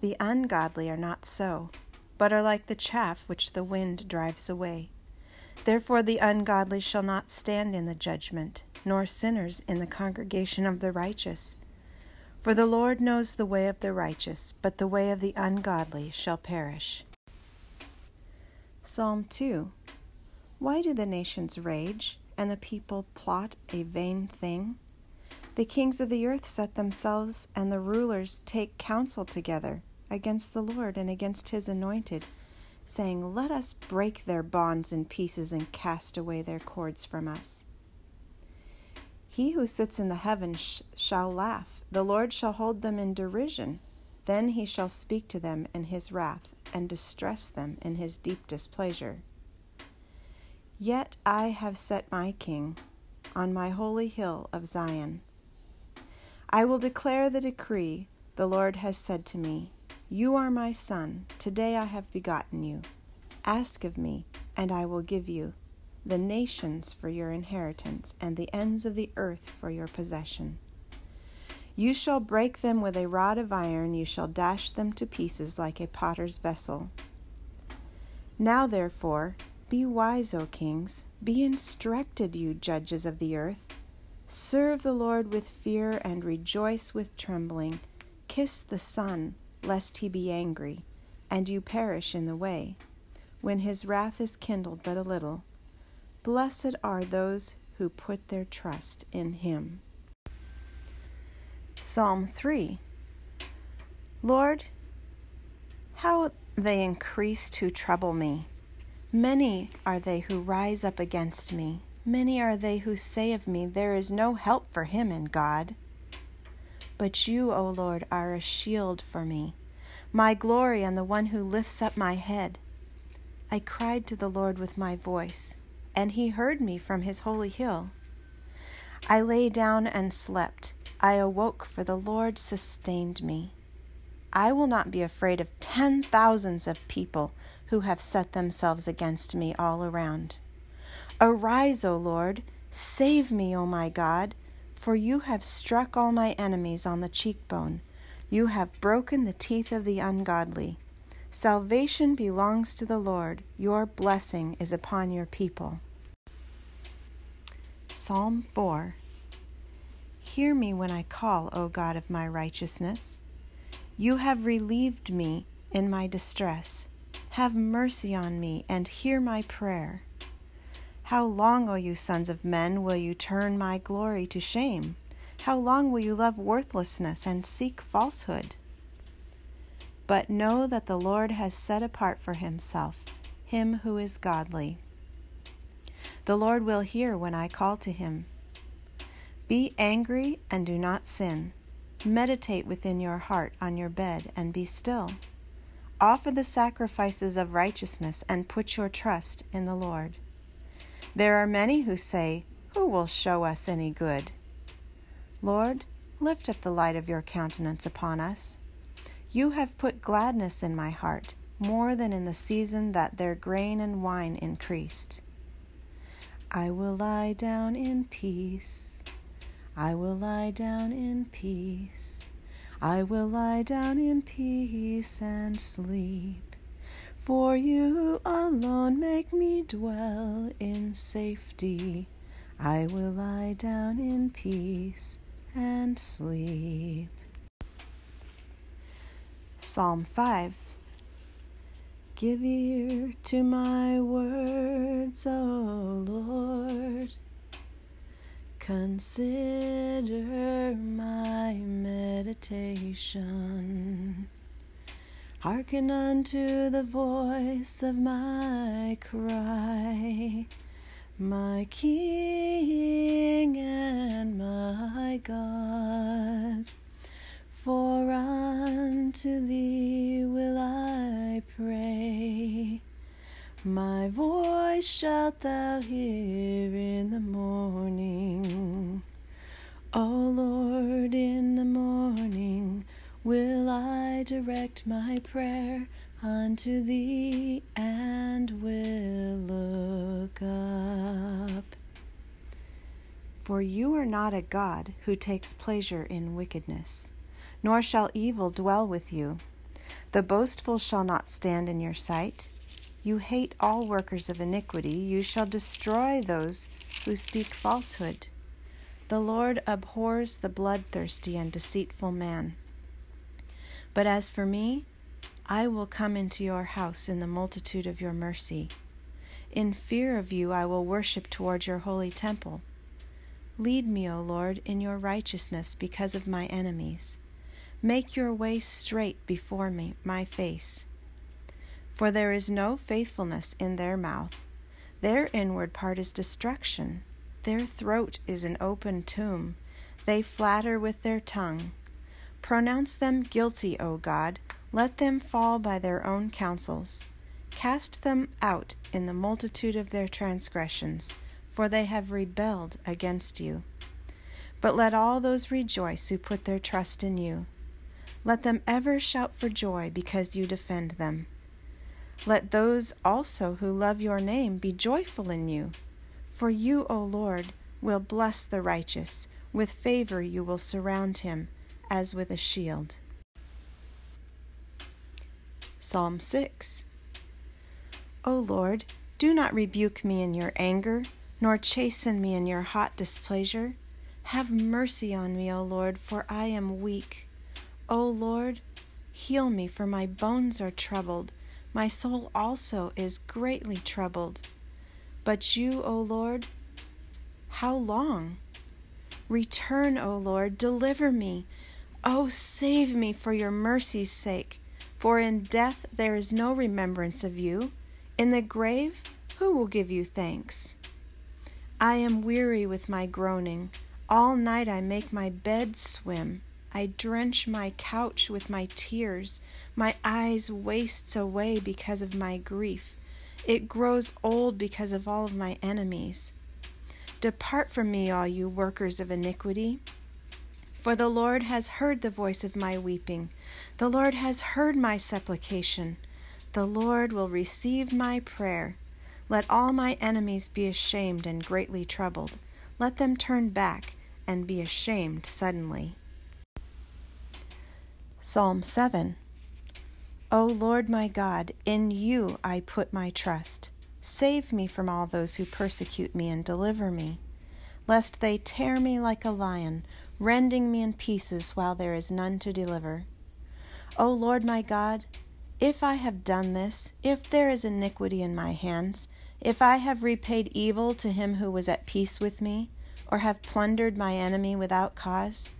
The ungodly are not so, but are like the chaff which the wind drives away. Therefore the ungodly shall not stand in the judgment, nor sinners in the congregation of the righteous. For the Lord knows the way of the righteous, but the way of the ungodly shall perish. Psalm 2 Why do the nations rage, and the people plot a vain thing? The kings of the earth set themselves, and the rulers take counsel together against the Lord and against his anointed, saying, Let us break their bonds in pieces and cast away their cords from us. He who sits in the heavens sh- shall laugh, the Lord shall hold them in derision. Then he shall speak to them in his wrath and distress them in his deep displeasure. Yet I have set my king on my holy hill of Zion. I will declare the decree the Lord has said to me You are my son, today I have begotten you. Ask of me, and I will give you the nations for your inheritance, and the ends of the earth for your possession. You shall break them with a rod of iron, you shall dash them to pieces like a potter's vessel. Now, therefore, be wise, O kings, be instructed, you judges of the earth. Serve the Lord with fear and rejoice with trembling. Kiss the Son, lest he be angry, and you perish in the way, when his wrath is kindled but a little. Blessed are those who put their trust in him. Psalm 3 Lord, how they increase to trouble me. Many are they who rise up against me. Many are they who say of me, There is no help for him in God. But you, O Lord, are a shield for me, my glory and the one who lifts up my head. I cried to the Lord with my voice, and he heard me from his holy hill. I lay down and slept. I awoke, for the Lord sustained me. I will not be afraid of ten thousands of people who have set themselves against me all around. Arise, O Lord, save me, O my God, for you have struck all my enemies on the cheekbone. You have broken the teeth of the ungodly. Salvation belongs to the Lord. Your blessing is upon your people. Psalm 4 Hear me when I call, O God of my righteousness. You have relieved me in my distress. Have mercy on me and hear my prayer. How long, O you sons of men, will you turn my glory to shame? How long will you love worthlessness and seek falsehood? But know that the Lord has set apart for himself him who is godly. The Lord will hear when I call to him. Be angry and do not sin. Meditate within your heart on your bed and be still. Offer the sacrifices of righteousness and put your trust in the Lord. There are many who say, Who will show us any good? Lord, lift up the light of your countenance upon us. You have put gladness in my heart, more than in the season that their grain and wine increased. I will lie down in peace. I will lie down in peace. I will lie down in peace and sleep. For you alone make me dwell in safety. I will lie down in peace and sleep. Psalm 5 Give ear to my words, O Lord. Consider my meditation. Hearken unto the voice of my cry, my King and my God. For unto thee will I pray. My voice shalt thou hear in the morning. O Lord, in direct my prayer unto thee and will look up. For you are not a God who takes pleasure in wickedness, nor shall evil dwell with you. The boastful shall not stand in your sight. You hate all workers of iniquity. You shall destroy those who speak falsehood. The Lord abhors the bloodthirsty and deceitful man. But as for me, I will come into your house in the multitude of your mercy. In fear of you, I will worship toward your holy temple. Lead me, O Lord, in your righteousness because of my enemies. Make your way straight before me, my face. For there is no faithfulness in their mouth. Their inward part is destruction. Their throat is an open tomb. They flatter with their tongue. Pronounce them guilty, O God. Let them fall by their own counsels. Cast them out in the multitude of their transgressions, for they have rebelled against you. But let all those rejoice who put their trust in you. Let them ever shout for joy because you defend them. Let those also who love your name be joyful in you. For you, O Lord, will bless the righteous. With favor you will surround him as with a shield. Psalm 6 O Lord, do not rebuke me in your anger, nor chasten me in your hot displeasure. Have mercy on me, O Lord, for I am weak. O Lord, heal me, for my bones are troubled. My soul also is greatly troubled. But you, O Lord, how long? Return, O Lord, deliver me. O save me for your mercy's sake. For in death there is no remembrance of you. In the grave, who will give you thanks? I am weary with my groaning. All night I make my bed swim. I drench my couch with my tears. My eyes wastes away because of my grief. It grows old because of all of my enemies. Depart from me, all you workers of iniquity. For the Lord has heard the voice of my weeping. The Lord has heard my supplication. The Lord will receive my prayer. Let all my enemies be ashamed and greatly troubled. Let them turn back and be ashamed suddenly. Psalm 7 O Lord my God, in you I put my trust. Save me from all those who persecute me and deliver me, lest they tear me like a lion, rending me in pieces while there is none to deliver. O Lord my God, if I have done this, if there is iniquity in my hands, if I have repaid evil to him who was at peace with me, or have plundered my enemy without cause,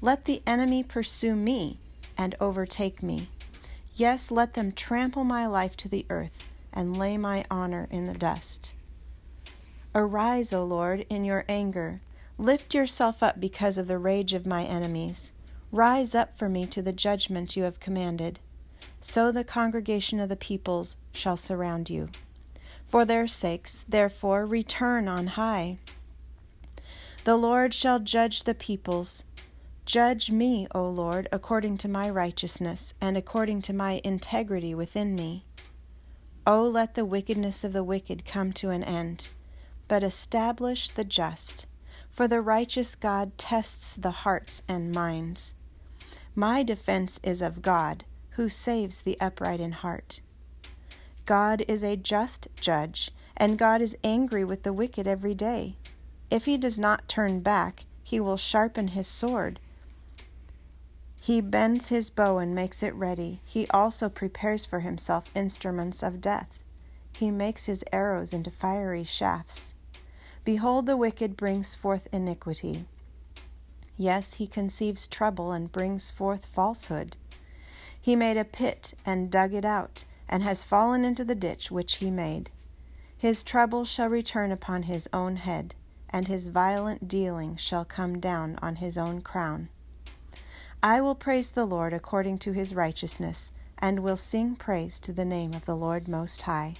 let the enemy pursue me and overtake me Yes, let them trample my life to the earth and lay my honor in the dust. Arise, O Lord, in your anger. Lift yourself up because of the rage of my enemies. Rise up for me to the judgment you have commanded. So the congregation of the peoples shall surround you. For their sakes, therefore, return on high. The Lord shall judge the peoples. Judge me, O Lord, according to my righteousness and according to my integrity within me. O let the wickedness of the wicked come to an end, but establish the just, for the righteous God tests the hearts and minds. My defense is of God, who saves the upright in heart. God is a just judge, and God is angry with the wicked every day. If he does not turn back, he will sharpen his sword he bends his bow and makes it ready. He also prepares for himself instruments of death. He makes his arrows into fiery shafts. Behold, the wicked brings forth iniquity. Yes, he conceives trouble and brings forth falsehood. He made a pit and dug it out, and has fallen into the ditch which he made. His trouble shall return upon his own head, and his violent dealing shall come down on his own crown. I will praise the Lord according to his righteousness, and will sing praise to the name of the Lord Most High.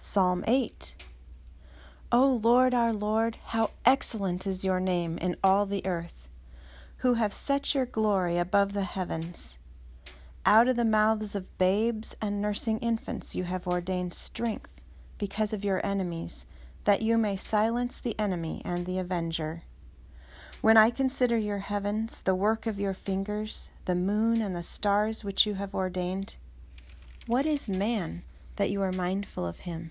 Psalm 8 O Lord our Lord, how excellent is your name in all the earth, who have set your glory above the heavens. Out of the mouths of babes and nursing infants you have ordained strength because of your enemies, that you may silence the enemy and the avenger. When I consider your heavens, the work of your fingers, the moon and the stars which you have ordained, what is man that you are mindful of him,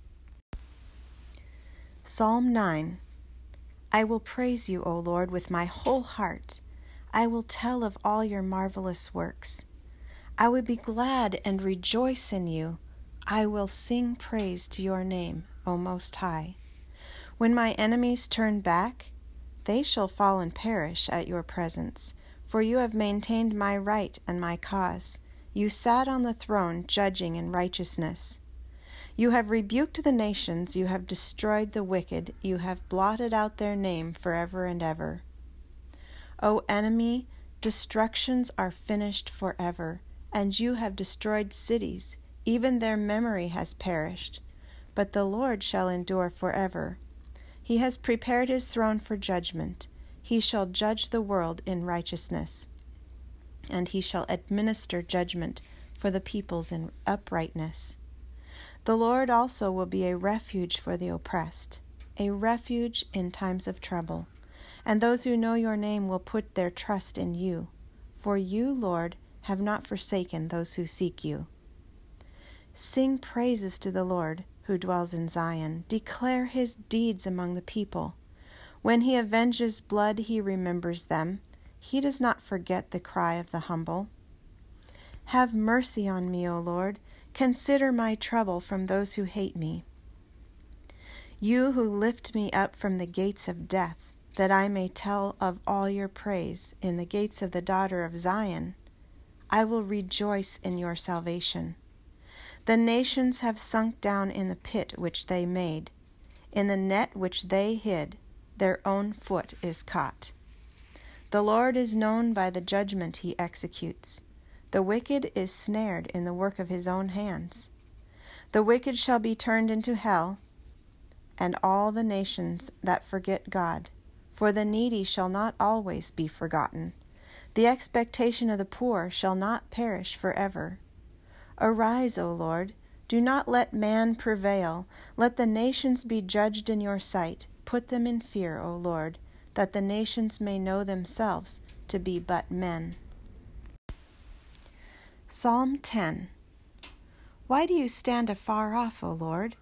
Psalm 9 I will praise you, O Lord, with my whole heart. I will tell of all your marvelous works. I will be glad and rejoice in you. I will sing praise to your name, O Most High. When my enemies turn back, they shall fall and perish at your presence, for you have maintained my right and my cause. You sat on the throne, judging in righteousness. You have rebuked the nations, you have destroyed the wicked, you have blotted out their name forever and ever. O enemy, destructions are finished forever and you have destroyed cities, even their memory has perished. But the Lord shall endure forever. He has prepared his throne for judgment. He shall judge the world in righteousness, and he shall administer judgment for the peoples in uprightness. The Lord also will be a refuge for the oppressed, a refuge in times of trouble. And those who know your name will put their trust in you. For you, Lord, have not forsaken those who seek you. Sing praises to the Lord who dwells in Zion. Declare his deeds among the people. When he avenges blood, he remembers them. He does not forget the cry of the humble. Have mercy on me, O Lord. Consider my trouble from those who hate me. You who lift me up from the gates of death, that I may tell of all your praise in the gates of the daughter of Zion. I will rejoice in your salvation. The nations have sunk down in the pit which they made. In the net which they hid, their own foot is caught. The Lord is known by the judgment he executes. The wicked is snared in the work of his own hands. The wicked shall be turned into hell, and all the nations that forget God. For the needy shall not always be forgotten the expectation of the poor shall not perish forever. Arise, O Lord. Do not let man prevail. Let the nations be judged in your sight. Put them in fear, O Lord, that the nations may know themselves to be but men. Psalm 10 Why do you stand afar off, O Lord?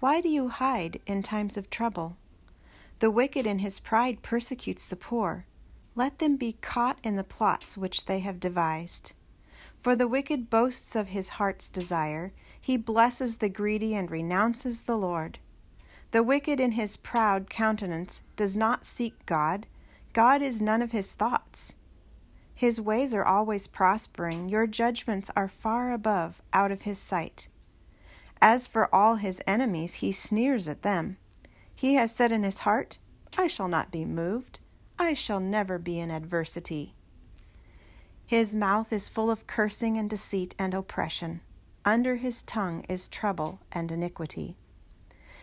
Why do you hide in times of trouble? The wicked in his pride persecutes the poor let them be caught in the plots which they have devised. For the wicked boasts of his heart's desire, he blesses the greedy and renounces the Lord. The wicked in his proud countenance does not seek God. God is none of his thoughts. His ways are always prospering, your judgments are far above, out of his sight. As for all his enemies, he sneers at them. He has said in his heart, I shall not be moved. I shall never be in adversity. His mouth is full of cursing and deceit and oppression. Under his tongue is trouble and iniquity.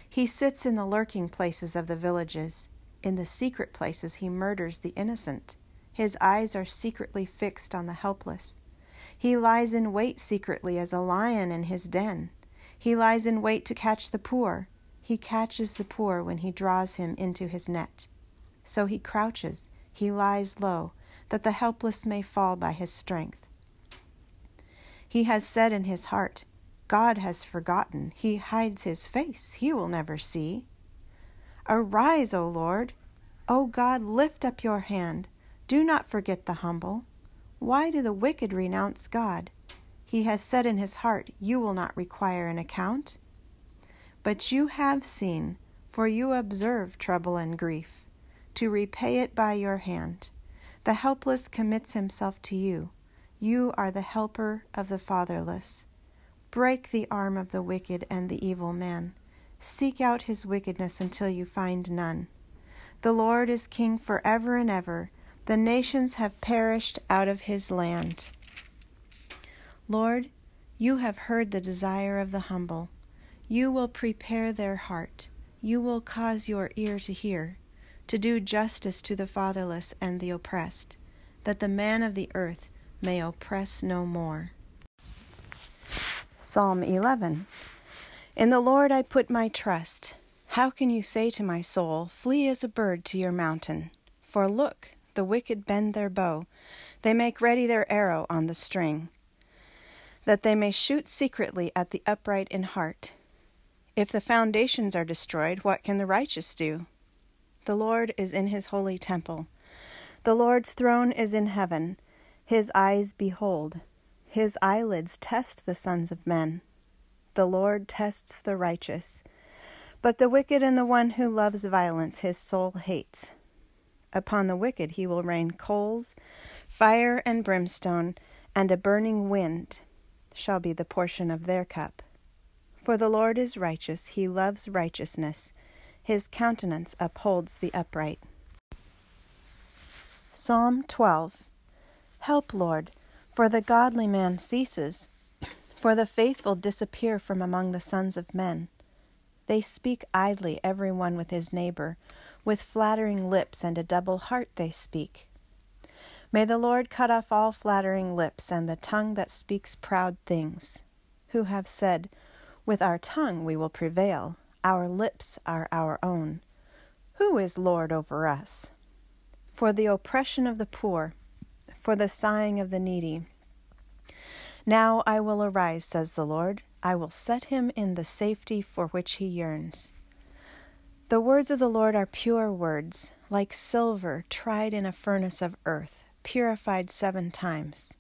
He sits in the lurking places of the villages. In the secret places he murders the innocent. His eyes are secretly fixed on the helpless. He lies in wait secretly as a lion in his den. He lies in wait to catch the poor. He catches the poor when he draws him into his net. So he crouches, he lies low, that the helpless may fall by his strength. He has said in his heart, God has forgotten. He hides his face. He will never see. Arise, O Lord. O God, lift up your hand. Do not forget the humble. Why do the wicked renounce God? He has said in his heart, You will not require an account. But you have seen, for you observe trouble and grief, to repay it by your hand. The helpless commits himself to you. You are the helper of the fatherless. Break the arm of the wicked and the evil man. Seek out his wickedness until you find none. The Lord is king forever and ever. The nations have perished out of his land. Lord, you have heard the desire of the humble. You will prepare their heart. You will cause your ear to hear, to do justice to the fatherless and the oppressed, that the man of the earth may oppress no more. Psalm 11 In the Lord I put my trust. How can you say to my soul, Flee as a bird to your mountain? For look, the wicked bend their bow, they make ready their arrow on the string that they may shoot secretly at the upright in heart. If the foundations are destroyed, what can the righteous do? The Lord is in his holy temple. The Lord's throne is in heaven. His eyes behold. His eyelids test the sons of men. The Lord tests the righteous. But the wicked and the one who loves violence his soul hates. Upon the wicked he will rain coals, fire and brimstone, and a burning wind shall be the portion of their cup. For the Lord is righteous, he loves righteousness, his countenance upholds the upright. Psalm 12 Help, Lord, for the godly man ceases, for the faithful disappear from among the sons of men. They speak idly, every one with his neighbor, with flattering lips and a double heart they speak. May the Lord cut off all flattering lips and the tongue that speaks proud things, who have said, With our tongue we will prevail, our lips are our own. Who is Lord over us? For the oppression of the poor, for the sighing of the needy. Now I will arise, says the Lord. I will set him in the safety for which he yearns. The words of the Lord are pure words, like silver tried in a furnace of earth purified seven times.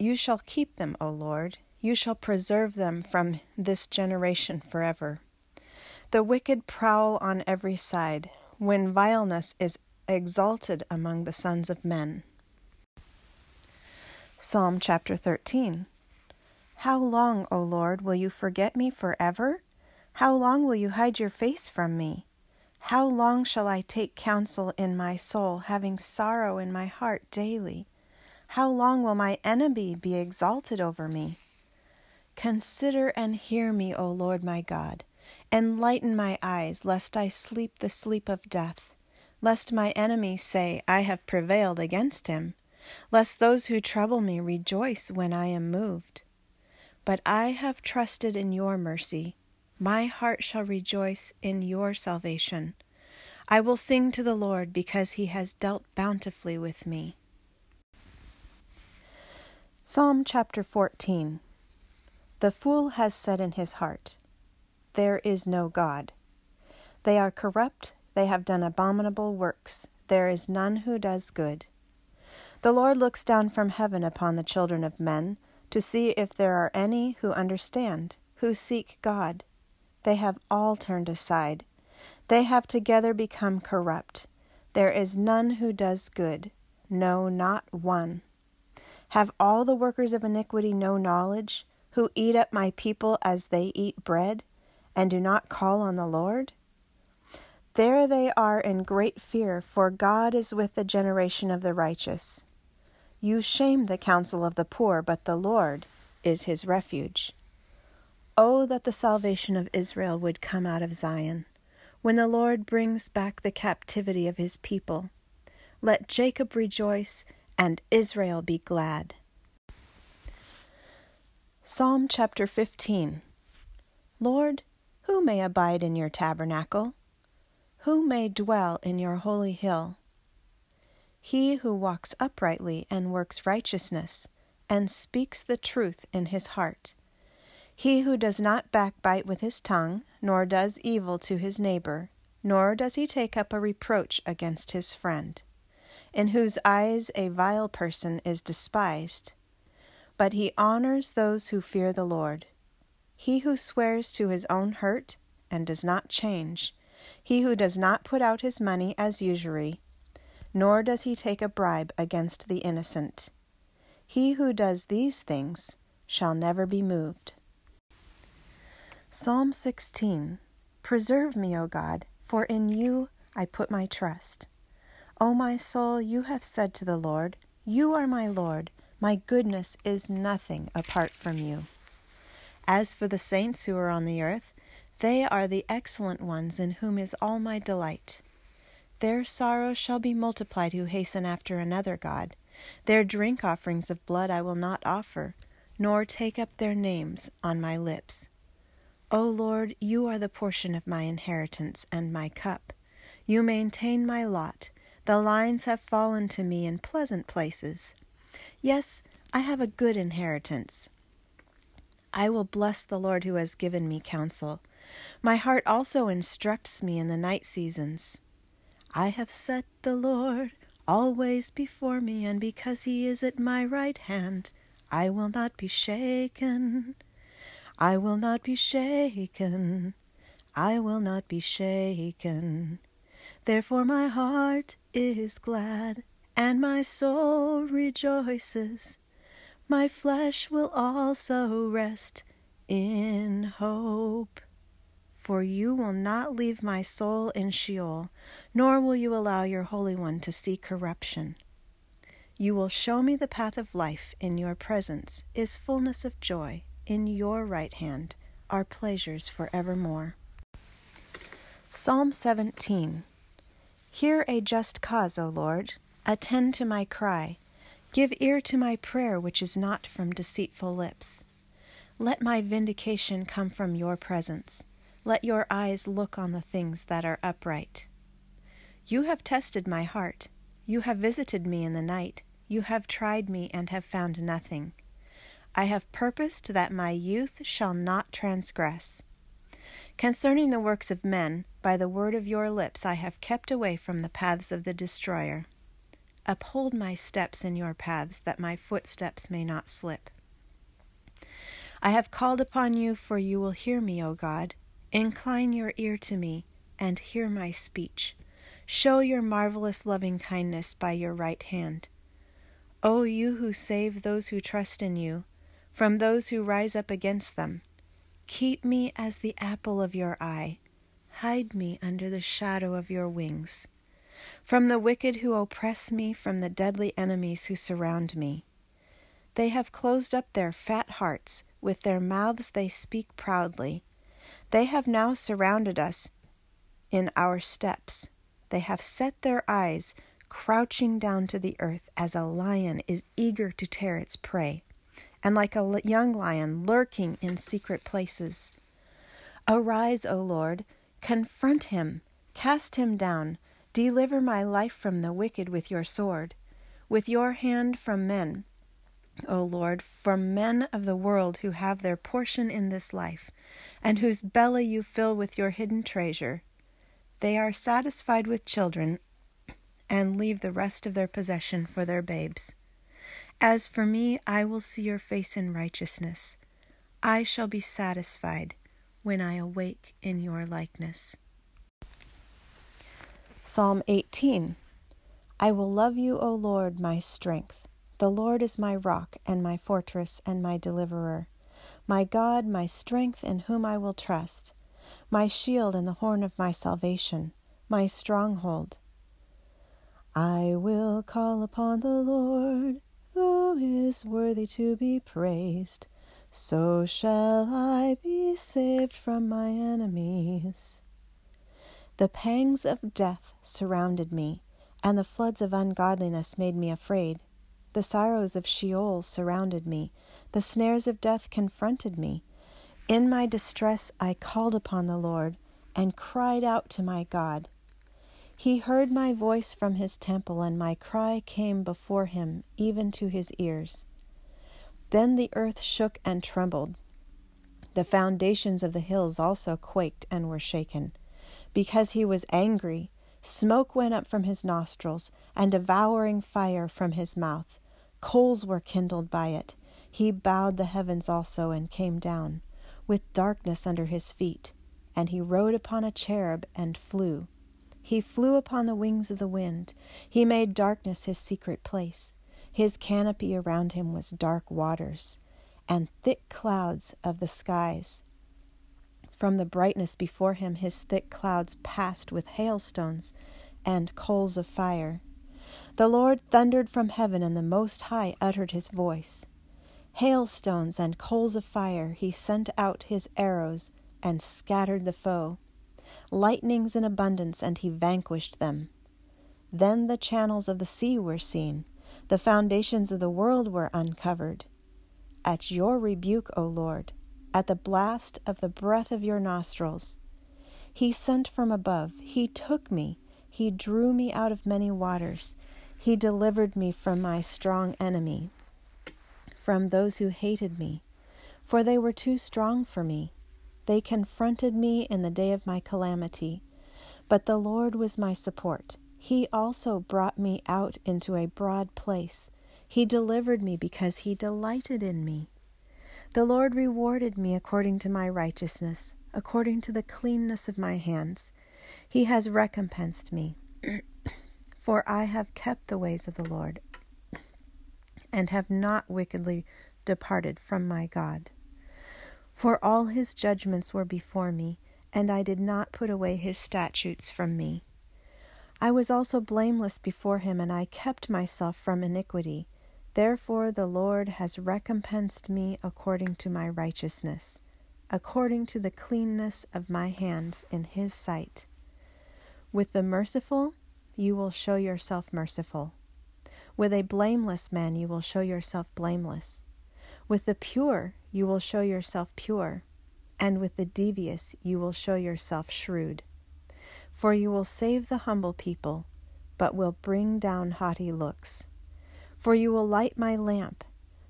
You shall keep them, O Lord, you shall preserve them from this generation forever. The wicked prowl on every side, when vileness is exalted among the sons of men. Psalm chapter 13 How long, O Lord, will you forget me forever? How long will you hide your face from me? How long shall I take counsel in my soul, having sorrow in my heart daily? How long will my enemy be exalted over me? Consider and hear me, O Lord my God. Enlighten my eyes, lest I sleep the sleep of death, lest my enemies say, I have prevailed against him, lest those who trouble me rejoice when I am moved. But I have trusted in your mercy. My heart shall rejoice in your salvation. I will sing to the Lord because he has dealt bountifully with me. Psalm chapter 14 The fool has said in his heart, There is no God. They are corrupt, they have done abominable works, there is none who does good. The Lord looks down from heaven upon the children of men to see if there are any who understand, who seek God. They have all turned aside. They have together become corrupt. There is none who does good, no, not one. Have all the workers of iniquity no knowledge, who eat up my people as they eat bread, and do not call on the Lord? There they are in great fear, for God is with the generation of the righteous. You shame the counsel of the poor, but the Lord is his refuge. Oh, that the salvation of Israel would come out of Zion, when the Lord brings back the captivity of his people. Let Jacob rejoice and Israel be glad. Psalm chapter 15 Lord, who may abide in your tabernacle? Who may dwell in your holy hill? He who walks uprightly and works righteousness, and speaks the truth in his heart he who does not backbite with his tongue, nor does evil to his neighbor, nor does he take up a reproach against his friend, in whose eyes a vile person is despised, but he honors those who fear the Lord. he who swears to his own hurt and does not change, he who does not put out his money as usury, nor does he take a bribe against the innocent. He who does these things shall never be moved. Psalm 16 Preserve me, O God, for in you I put my trust. O my soul, you have said to the Lord, You are my Lord. My goodness is nothing apart from you. As for the saints who are on the earth, they are the excellent ones in whom is all my delight. Their sorrows shall be multiplied who hasten after another God. Their drink offerings of blood I will not offer, nor take up their names on my lips. O Lord, you are the portion of my inheritance and my cup. You maintain my lot. The lines have fallen to me in pleasant places. Yes, I have a good inheritance. I will bless the Lord who has given me counsel. My heart also instructs me in the night seasons. I have set the Lord always before me, and because he is at my right hand, I will not be shaken. I will not be shaken. I will not be shaken. Therefore my heart is glad, and my soul rejoices. My flesh will also rest in hope. For you will not leave my soul in Sheol, nor will you allow your Holy One to see corruption. You will show me the path of life. In your presence is fullness of joy. In your right hand are pleasures for evermore. Psalm 17 Hear a just cause, O Lord. Attend to my cry. Give ear to my prayer, which is not from deceitful lips. Let my vindication come from your presence. Let your eyes look on the things that are upright. You have tested my heart. You have visited me in the night. You have tried me and have found nothing. I have purposed that my youth shall not transgress. Concerning the works of men, by the word of your lips I have kept away from the paths of the destroyer. Uphold my steps in your paths, that my footsteps may not slip. I have called upon you, for you will hear me, O God. Incline your ear to me, and hear my speech. Show your marvelous loving kindness by your right hand. O you who save those who trust in you, from those who rise up against them, keep me as the apple of your eye. Hide me under the shadow of your wings from the wicked who oppress me, from the deadly enemies who surround me. They have closed up their fat hearts, with their mouths they speak proudly. They have now surrounded us in our steps. They have set their eyes crouching down to the earth as a lion is eager to tear its prey, and like a young lion lurking in secret places. Arise, O Lord, confront him, cast him down Deliver my life from the wicked with your sword, with your hand from men, O Lord, from men of the world who have their portion in this life, and whose belly you fill with your hidden treasure. They are satisfied with children and leave the rest of their possession for their babes. As for me, I will see your face in righteousness. I shall be satisfied when I awake in your likeness. Psalm 18 I will love you, O Lord, my strength. The Lord is my rock and my fortress and my deliverer, my God, my strength, in whom I will trust, my shield and the horn of my salvation, my stronghold. I will call upon the Lord, is worthy to be praised. So shall I be saved from my enemies. The pangs of death surrounded me, and the floods of ungodliness made me afraid. The sorrows of Sheol surrounded me, the snares of death confronted me. In my distress I called upon the Lord and cried out to my God. He heard my voice from his temple, and my cry came before him, even to his ears. Then the earth shook and trembled. The foundations of the hills also quaked and were shaken. Because he was angry, smoke went up from his nostrils, and devouring fire from his mouth. Coals were kindled by it. He bowed the heavens also and came down. with darkness under his feet, and he rode upon a cherub and flew. He flew upon the wings of the wind. He made darkness his secret place. His canopy around him was dark waters and thick clouds of the skies. From the brightness before him, his thick clouds passed with hailstones and coals of fire. The Lord thundered from heaven, and the Most High uttered his voice. Hailstones and coals of fire, he sent out his arrows and scattered the foe. Lightnings in abundance, and he vanquished them. Then the channels of the sea were seen, the foundations of the world were uncovered. At your rebuke, O Lord, at the blast of the breath of your nostrils, he sent from above, he took me, he drew me out of many waters. He delivered me from my strong enemy, from those who hated me, for they were too strong for me. They confronted me in the day of my calamity, but the Lord was my support. He also brought me out into a broad place. He delivered me because he delighted in me. The Lord rewarded me according to my righteousness, according to the cleanness of my hands. He has recompensed me. For I have kept the ways of the Lord, and have not wickedly departed from my God. For all his judgments were before me, and I did not put away his statutes from me. I was also blameless before him, and I kept myself from iniquity. Therefore the Lord has recompensed me according to my righteousness, according to the cleanness of my hands in his sight. With the merciful, you will show yourself merciful. With a blameless man, you will show yourself blameless. With the pure, you will show yourself pure. And with the devious, you will show yourself shrewd. For you will save the humble people, but will bring down haughty looks. For you will light my lamp.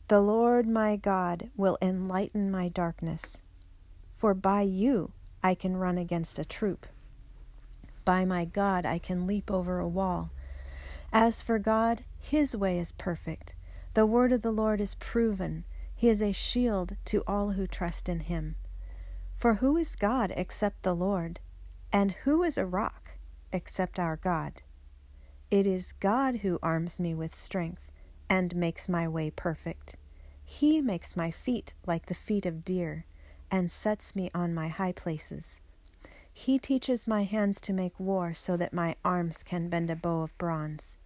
The Lord my God will enlighten my darkness. For by you I can run against a troop. By my God, I can leap over a wall. As for God, his way is perfect. The word of the Lord is proven. He is a shield to all who trust in him. For who is God except the Lord? And who is a rock except our God? It is God who arms me with strength and makes my way perfect. He makes my feet like the feet of deer and sets me on my high places. He teaches my hands to make war so that my arms can bend a bow of bronze.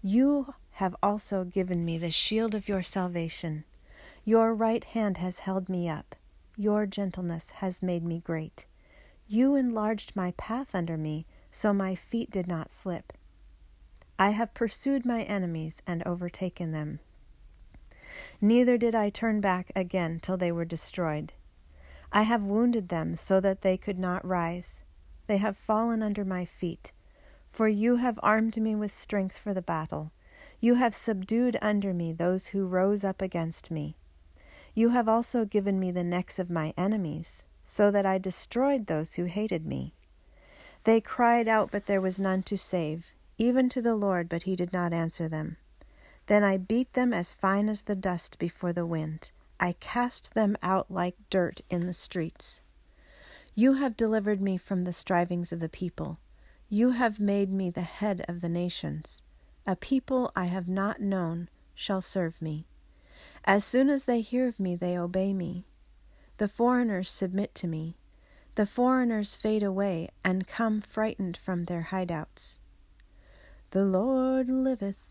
You have also given me the shield of your salvation. Your right hand has held me up. Your gentleness has made me great. You enlarged my path under me, so my feet did not slip. I have pursued my enemies and overtaken them. Neither did I turn back again till they were destroyed. I have wounded them so that they could not rise. They have fallen under my feet. For you have armed me with strength for the battle. You have subdued under me those who rose up against me. You have also given me the necks of my enemies, so that I destroyed those who hated me. They cried out, but there was none to save, even to the Lord, but he did not answer them. Then I beat them as fine as the dust before the wind. I cast them out like dirt in the streets. You have delivered me from the strivings of the people. You have made me the head of the nations. A people I have not known shall serve me. As soon as they hear of me, they obey me. The foreigners submit to me. The foreigners fade away and come frightened from their hideouts. The Lord liveth.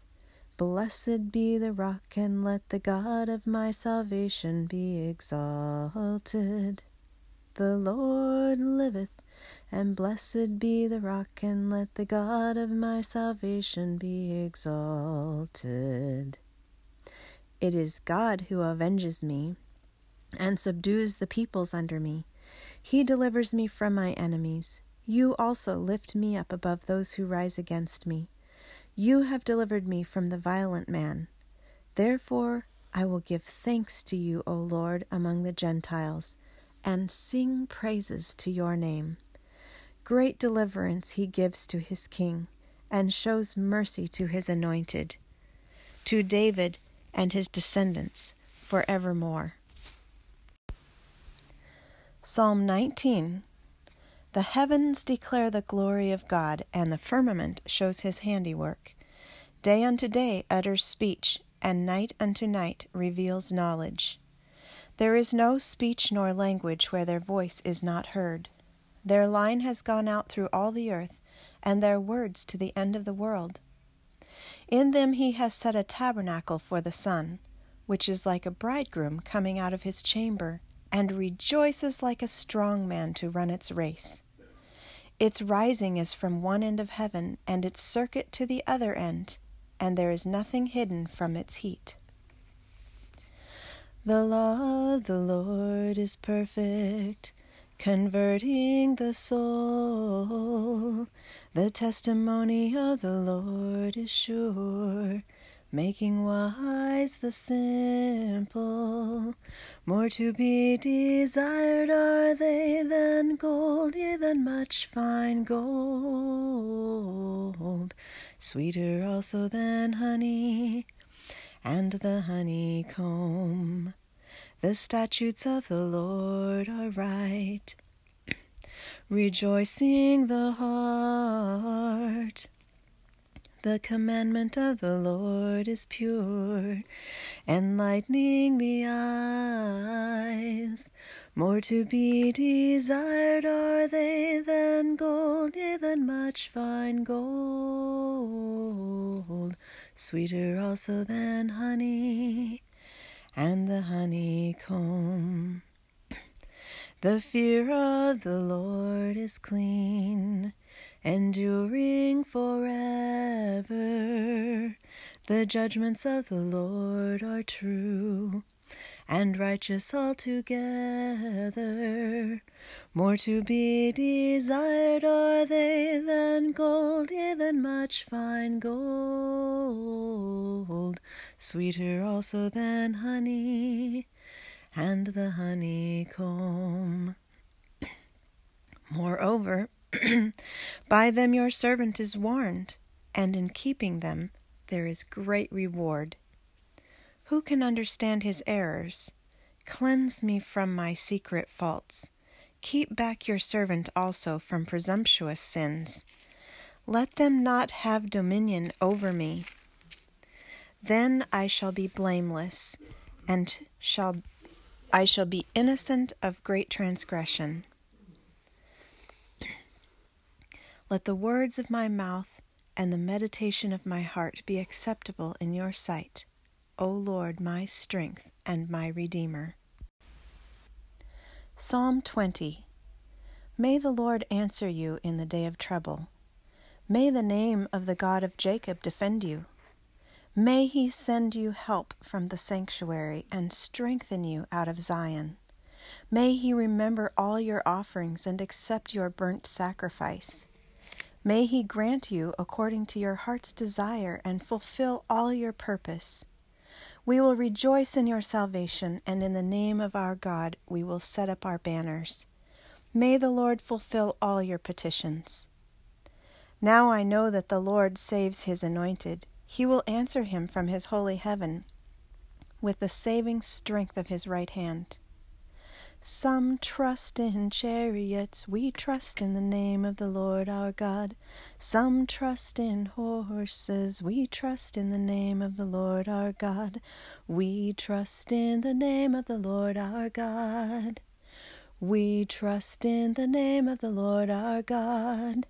Blessed be the rock, and let the God of my salvation be exalted. The Lord liveth, and blessed be the rock, and let the God of my salvation be exalted. It is God who avenges me and subdues the peoples under me. He delivers me from my enemies. You also lift me up above those who rise against me. You have delivered me from the violent man. Therefore I will give thanks to you, O Lord, among the Gentiles, and sing praises to your name. Great deliverance he gives to his king, and shows mercy to his anointed, to David and his descendants forevermore. Psalm 19 The heavens declare the glory of God, and the firmament shows his handiwork. Day unto day utters speech, and night unto night reveals knowledge. There is no speech nor language where their voice is not heard. Their line has gone out through all the earth, and their words to the end of the world. In them he has set a tabernacle for the sun, which is like a bridegroom coming out of his chamber and rejoices like a strong man to run its race. Its rising is from one end of heaven, and its circuit to the other end, and there is nothing hidden from its heat. The law of the Lord is perfect, converting the soul. The testimony of the Lord is sure making wise the simple. More to be desired are they than gold, yea, than much fine gold. Sweeter also than honey and the honeycomb. The statutes of the Lord are right, rejoicing the heart. The commandment of the Lord is pure, enlightening the eyes. More to be desired are they than gold, yea, than much fine gold. Sweeter also than honey and the honeycomb. The fear of the Lord is clean enduring forever. The judgments of the Lord are true and righteous altogether. More to be desired are they than gold, yea, than much fine gold. Sweeter also than honey and the honeycomb. Moreover, By them your servant is warned, and in keeping them there is great reward. Who can understand his errors? Cleanse me from my secret faults. Keep back your servant also from presumptuous sins. Let them not have dominion over me. Then I shall be blameless, and shall I shall be innocent of great transgression. Let the words of my mouth and the meditation of my heart be acceptable in your sight, O Lord, my strength and my Redeemer. Psalm 20 May the Lord answer you in the day of trouble. May the name of the God of Jacob defend you. May he send you help from the sanctuary and strengthen you out of Zion. May he remember all your offerings and accept your burnt sacrifice. May He grant you according to your heart's desire and fulfill all your purpose. We will rejoice in your salvation, and in the name of our God we will set up our banners. May the Lord fulfill all your petitions. Now I know that the Lord saves his anointed. He will answer him from his holy heaven with the saving strength of his right hand. Some trust in chariots, we trust in the name of the Lord our God. Some trust in horses, we trust in the name of the Lord our God. We trust in the name of the Lord our God. We trust in the name of the Lord our God.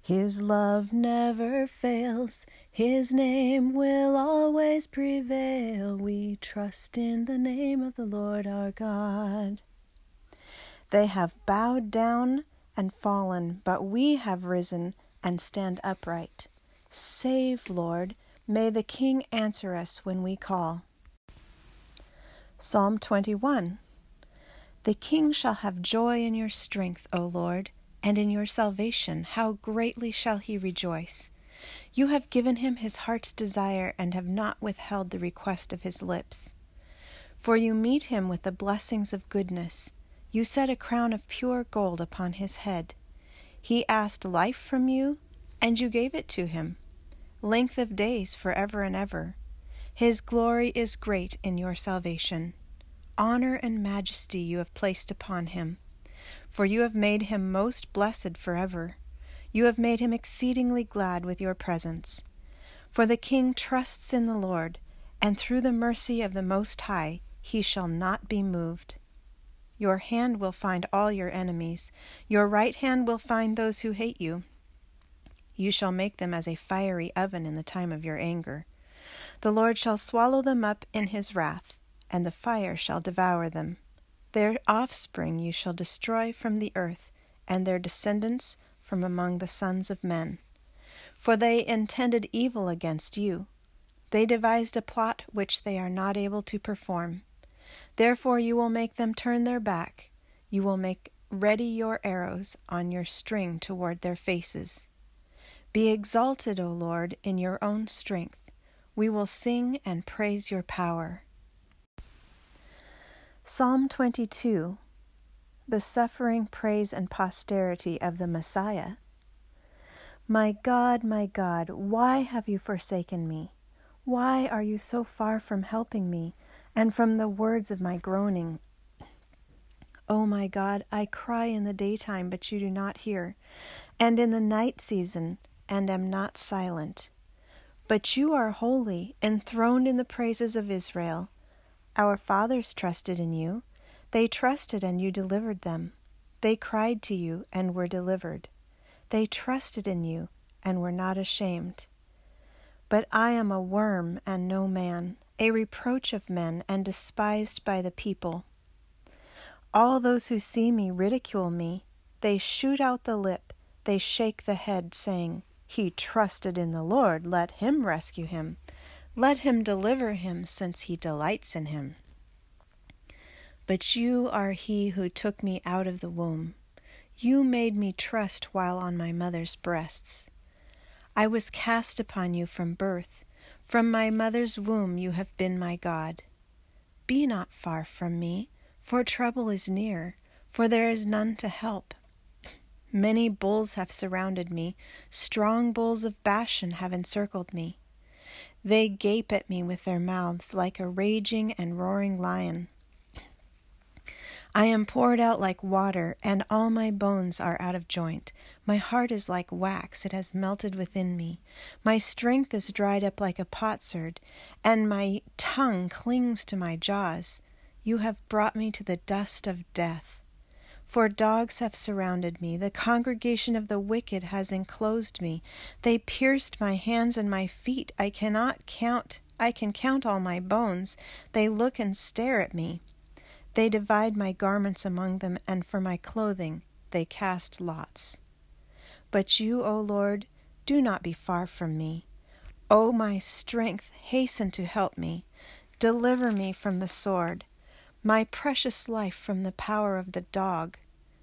His love never fails, His name will always prevail. We trust in the name of the Lord our God. They have bowed down and fallen, but we have risen and stand upright. Save, Lord. May the King answer us when we call. Psalm 21 The King shall have joy in your strength, O Lord, and in your salvation. How greatly shall he rejoice! You have given him his heart's desire and have not withheld the request of his lips. For you meet him with the blessings of goodness you set a crown of pure gold upon his head. He asked life from you, and you gave it to him, length of days for ever and ever. His glory is great in your salvation. Honor and majesty you have placed upon him. For you have made him most blessed forever. You have made him exceedingly glad with your presence. For the king trusts in the Lord, and through the mercy of the Most High he shall not be moved. Your hand will find all your enemies, your right hand will find those who hate you. You shall make them as a fiery oven in the time of your anger. The Lord shall swallow them up in his wrath, and the fire shall devour them. Their offspring you shall destroy from the earth, and their descendants from among the sons of men. For they intended evil against you. They devised a plot which they are not able to perform. Therefore you will make them turn their back. You will make ready your arrows on your string toward their faces. Be exalted, O Lord, in your own strength. We will sing and praise your power. Psalm 22 The suffering praise and posterity of the Messiah. My God, my God, why have you forsaken me? Why are you so far from helping me and from the words of my groaning? O oh my God, I cry in the daytime, but you do not hear, and in the night season, and am not silent. But you are holy, enthroned in the praises of Israel. Our fathers trusted in you. They trusted, and you delivered them. They cried to you, and were delivered. They trusted in you, and were not ashamed. But I am a worm and no man, a reproach of men, and despised by the people. All those who see me ridicule me. They shoot out the lip, they shake the head, saying, He trusted in the Lord, let him rescue him. Let him deliver him, since he delights in him. But you are he who took me out of the womb. You made me trust while on my mother's breasts. I was cast upon you from birth. From my mother's womb you have been my God. Be not far from me, for trouble is near, for there is none to help. Many bulls have surrounded me, strong bulls of Bashan have encircled me. They gape at me with their mouths like a raging and roaring lion. I am poured out like water, and all my bones are out of joint. My heart is like wax, it has melted within me. My strength is dried up like a potsherd, and my tongue clings to my jaws. You have brought me to the dust of death. For dogs have surrounded me, the congregation of the wicked has enclosed me. They pierced my hands and my feet. I cannot count, I can count all my bones. They look and stare at me. They divide my garments among them, and for my clothing they cast lots. But you, O Lord, do not be far from me. O my strength, hasten to help me. Deliver me from the sword my precious life from the power of the dog.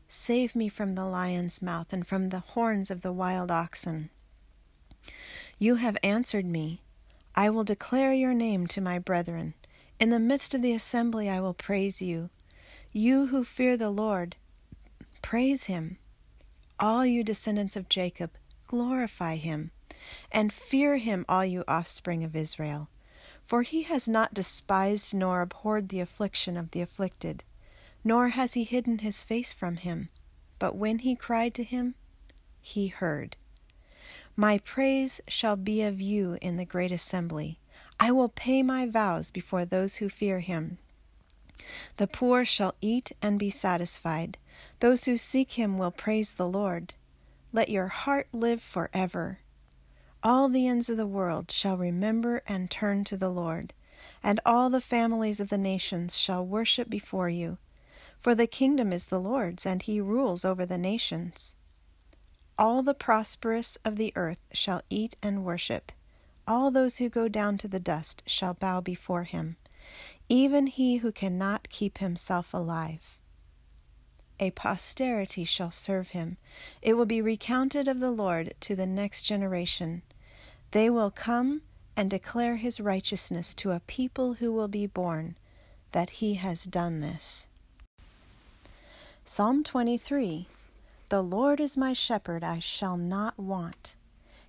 Save me from the lion's mouth and from the horns of the wild oxen. You have answered me. I will declare your name to my brethren. In the midst of the assembly I will praise you. You who fear the Lord, praise him. All you descendants of Jacob, glorify him. And fear him, all you offspring of Israel. For he has not despised nor abhorred the affliction of the afflicted, nor has he hidden his face from him. But when he cried to him, he heard. My praise shall be of you in the great assembly. I will pay my vows before those who fear him. The poor shall eat and be satisfied. Those who seek him will praise the Lord. Let your heart live forever. All the ends of the world shall remember and turn to the Lord, and all the families of the nations shall worship before you. For the kingdom is the Lord's, and he rules over the nations. All the prosperous of the earth shall eat and worship. All those who go down to the dust shall bow before him, even he who cannot keep himself alive a posterity shall serve him. It will be recounted of the Lord to the next generation. They will come and declare his righteousness to a people who will be born, that he has done this. Psalm 23 The Lord is my shepherd, I shall not want.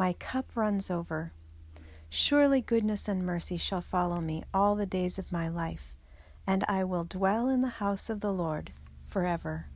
My cup runs over. Surely goodness and mercy shall follow me all the days of my life, and I will dwell in the house of the Lord forever.